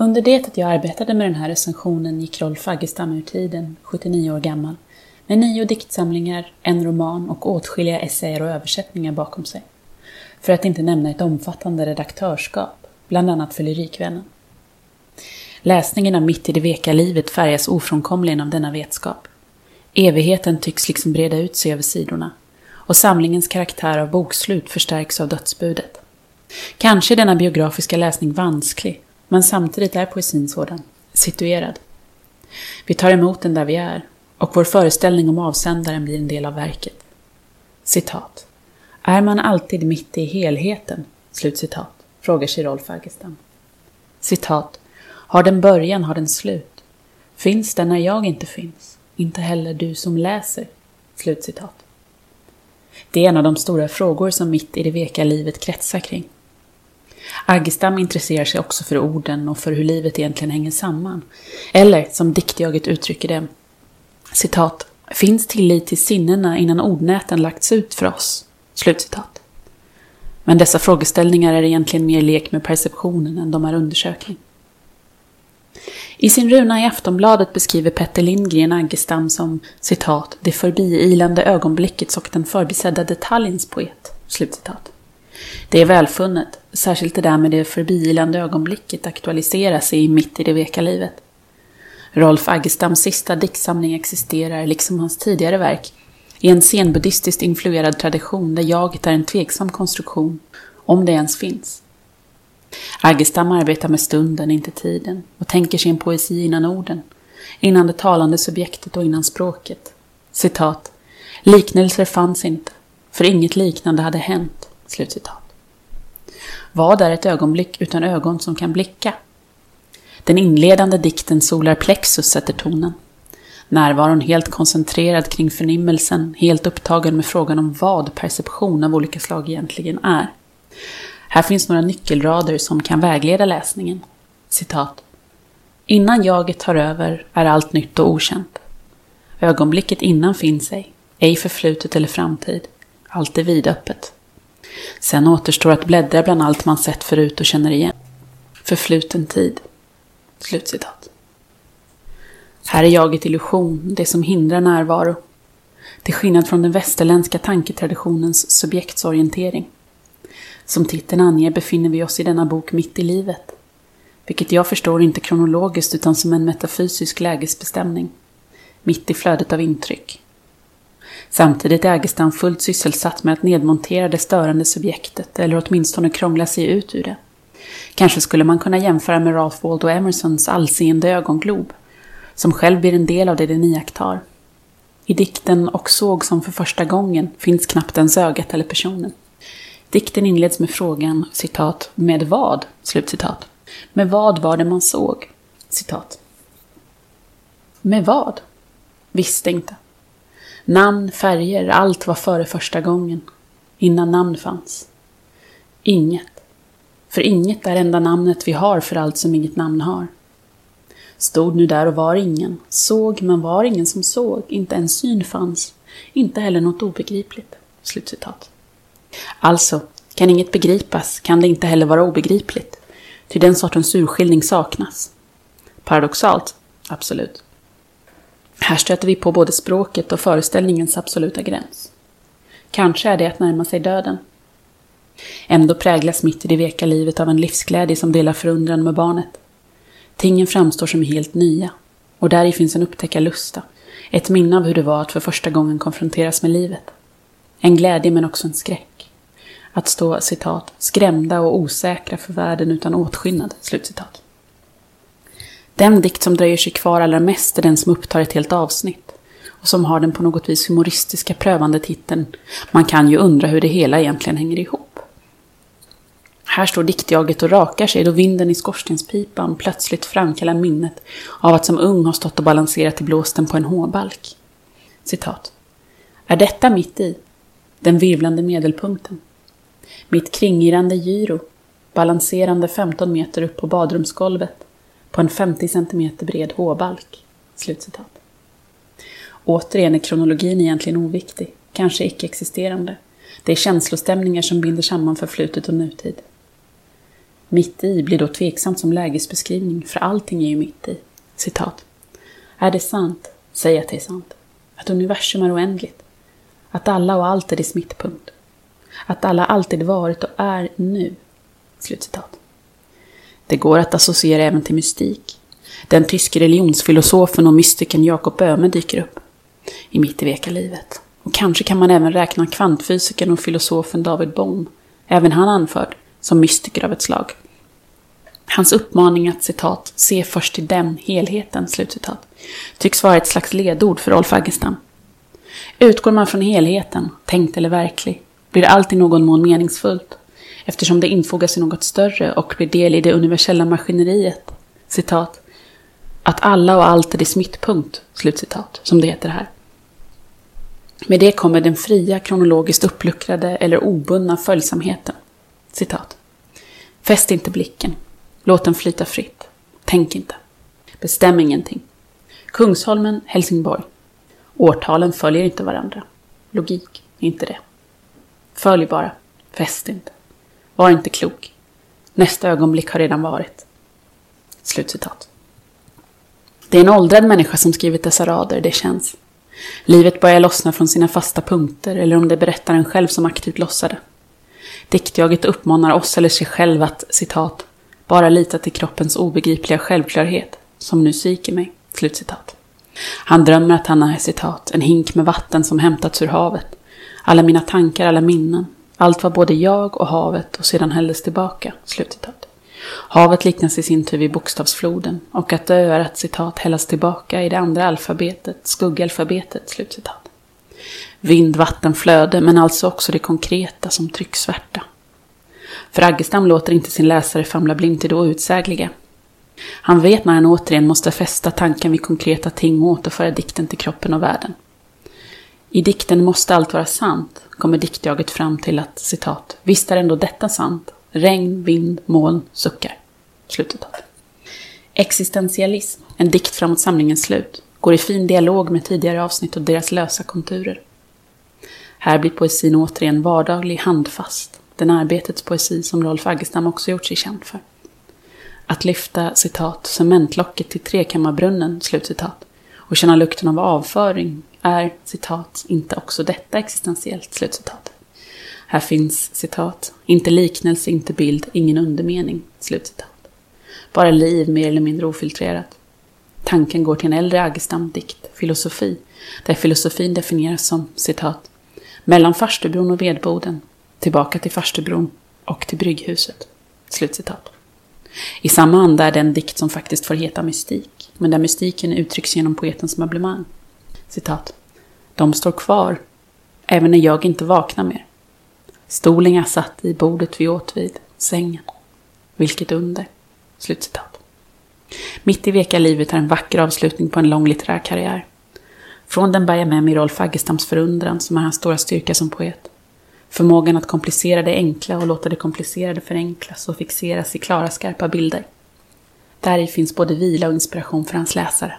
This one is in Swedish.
Under det att jag arbetade med den här recensionen gick Rolf Aggestam ur tiden, 79 år gammal, med nio diktsamlingar, en roman och åtskilliga essäer och översättningar bakom sig. För att inte nämna ett omfattande redaktörskap, bland annat för Lyrikvännen. Läsningen av Mitt i det veka livet färgas ofrånkomligen av denna vetskap. Evigheten tycks liksom breda ut sig över sidorna och samlingens karaktär av bokslut förstärks av dödsbudet. Kanske är denna biografiska läsning vansklig, men samtidigt är poesin sådan, situerad. Vi tar emot den där vi är, och vår föreställning om avsändaren blir en del av verket. Citat. Är man alltid mitt i helheten? Slutcitat, frågar sig Rolf Aggestam. Citat. Har den början, har den slut? Finns den när jag inte finns? Inte heller du som läser? Slutcitat. Det är en av de stora frågor som mitt i det veka livet kretsar kring. Aggestam intresserar sig också för orden och för hur livet egentligen hänger samman. Eller, som diktjaget uttrycker det, citat, finns tillit till sinnena innan ordnäten lagts ut för oss. Slutcitat. Men dessa frågeställningar är egentligen mer lek med perceptionen än de är undersökning. I sin runa i Aftonbladet beskriver Petter Lindgren Aggestam som citat, det förbiilande ögonblickets och den förbisedda detaljens poet. Slutcitat. Det är välfunnet, särskilt det där med det förbiilande ögonblicket aktualiseras i Mitt i det veka livet. Rolf Aggestams sista diktsamling existerar, liksom hans tidigare verk, i en senbuddhistiskt influerad tradition där jaget är en tveksam konstruktion, om det ens finns. Aggestam arbetar med stunden, inte tiden, och tänker sin poesi innan orden, innan det talande subjektet och innan språket. Citat. Liknelser fanns inte, för inget liknande hade hänt. Slutcitat. Vad är ett ögonblick utan ögon som kan blicka? Den inledande dikten Solar Plexus sätter tonen. Närvaron helt koncentrerad kring förnimmelsen, helt upptagen med frågan om vad perception av olika slag egentligen är. Här finns några nyckelrader som kan vägleda läsningen. Citat. Innan jaget tar över är allt nytt och okänt. Ögonblicket innan finns ej, ej förflutet eller framtid. Allt är vidöppet. Sen återstår att bläddra bland allt man sett förut och känner igen. Förfluten tid. Slutcitat. Här är jaget illusion, det som hindrar närvaro. Till skillnad från den västerländska tanketraditionens subjektsorientering. Som titeln anger befinner vi oss i denna bok mitt i livet. Vilket jag förstår inte kronologiskt utan som en metafysisk lägesbestämning. Mitt i flödet av intryck. Samtidigt är Agestan fullt sysselsatt med att nedmontera det störande subjektet, eller åtminstone krångla sig ut ur det. Kanske skulle man kunna jämföra med Ralph Waldo Emersons allseende ögonglob, som själv blir en del av det den iakttar. I dikten Och såg som för första gången finns knappt ens ögat eller personen. Dikten inleds med frågan, citat, med vad? Slutcitat. Med vad var det man såg? Citat. Med vad? Visste inte. Namn, färger, allt var före första gången. Innan namn fanns. Inget. För inget är enda namnet vi har för allt som inget namn har. Stod nu där och var ingen. Såg, men var ingen som såg. Inte en syn fanns. Inte heller något obegripligt. Slutcitat. Alltså, kan inget begripas kan det inte heller vara obegripligt. Ty den sortens urskiljning saknas. Paradoxalt? Absolut. Här stöter vi på både språket och föreställningens absoluta gräns. Kanske är det att närma sig döden. Ändå präglas mitt i det veka livet av en livsglädje som delar förundran med barnet. Tingen framstår som helt nya, och där finns en upptäckarlusta, ett minne av hur det var att för första gången konfronteras med livet. En glädje men också en skräck. Att stå, citat, skrämda och osäkra för världen utan åtskillnad, slutcitat. Den dikt som dröjer sig kvar allra mest är den som upptar ett helt avsnitt och som har den på något vis humoristiska prövande titeln Man kan ju undra hur det hela egentligen hänger ihop. Här står diktjaget och rakar sig då vinden i skorstenspipan plötsligt framkallar minnet av att som ung ha stått och balanserat i blåsten på en hårbalk. Citat. Är detta mitt i? Den virvlande medelpunkten. Mitt kringirrande gyro, balanserande 15 meter upp på badrumsgolvet på en 50 cm bred håbalk. Slutcitat. Återigen är kronologin egentligen oviktig, kanske icke-existerande. Det är känslostämningar som binder samman förflutet och nutid. Mitt i blir då tveksamt som lägesbeskrivning, för allting är ju mitt i. Citat. Är det sant, säg att det är sant, att universum är oändligt, att alla och allt är dess mittpunkt, att alla alltid varit och är nu. Slutcitat. Det går att associera även till mystik. Den tyske religionsfilosofen och mystikern Jakob Böhme dyker upp i Mitt i veka-livet. Och kanske kan man även räkna kvantfysikern och filosofen David Bohm, även han anförd, som mystiker av ett slag. Hans uppmaning att citat, se först till den helheten, slutcitat, tycks vara ett slags ledord för Rolf Aggestam. Utgår man från helheten, tänkt eller verklig, blir allt i någon mån meningsfullt, eftersom det infogas i något större och blir del i det universella maskineriet, citat, att alla och allt är dess mittpunkt, slutcitat, som det heter här. Med det kommer den fria, kronologiskt uppluckrade eller obundna följsamheten. Citat. Fäst inte blicken. Låt den flyta fritt. Tänk inte. Bestäm ingenting. Kungsholmen, Helsingborg. Årtalen följer inte varandra. Logik inte det. Följ bara. Fäst inte. Var inte klok. Nästa ögonblick har redan varit. Slutcitat. Det är en åldrad människa som skrivit dessa rader, det känns. Livet börjar lossna från sina fasta punkter, eller om det är berättaren själv som aktivt lossade. Diktjaget uppmanar oss eller sig själv att, citat, bara lita till kroppens obegripliga självklarhet, som nu sviker mig, slutcitat. Han drömmer att han är, citat, en hink med vatten som hämtats ur havet. Alla mina tankar, alla minnen. Allt var både jag och havet och sedan hälldes tillbaka, slutcitat. Havet liknas i sin tur vid bokstavsfloden och att dö är att citat hällas tillbaka i det andra alfabetet, skuggalfabetet, slutcitat. Vind, vatten, flöde, men alltså också det konkreta som trycksvärta. För Aggestam låter inte sin läsare famla blint i det outsägliga. Han vet när han återigen måste fästa tanken vid konkreta ting och återföra dikten till kroppen och världen. I dikten måste allt vara sant, kommer diktjaget fram till att citat, visst är ändå detta sant, regn, vind, moln, suckar. Slutet Existentialism, en dikt framåt samlingens slut, går i fin dialog med tidigare avsnitt och deras lösa konturer. Här blir poesin återigen vardaglig, handfast, den arbetets poesi som Rolf Aggestam också gjort sig känd för. Att lyfta, citat, cementlocket till Trekammarbrunnen, slutcitat, och känna lukten av avföring är, citat, inte också detta existentiellt, slutcitat. Här finns, citat, inte liknelse, inte bild, ingen undermening, slutcitat. Bara liv mer eller mindre ofiltrerat. Tanken går till en äldre Aggestam-dikt, filosofi, där filosofin definieras som, citat, mellan farstubron och vedboden, tillbaka till farstubron och till brygghuset, slutcitat. I samma anda är den dikt som faktiskt får heta mystik, men där mystiken uttrycks genom poetens möblemang. Citat. De står kvar, även när jag inte vaknar mer. Stolen jag satt i, bordet vi åt vid, sängen. Vilket under. Slutcitat. Mitt i veka livet är en vacker avslutning på en lång litterär karriär. Från den bär jag med mig Rolf Aggestams förundran som är hans stora styrka som poet. Förmågan att komplicera det enkla och låta det komplicerade förenklas och fixeras i klara skarpa bilder. Där finns både vila och inspiration för hans läsare.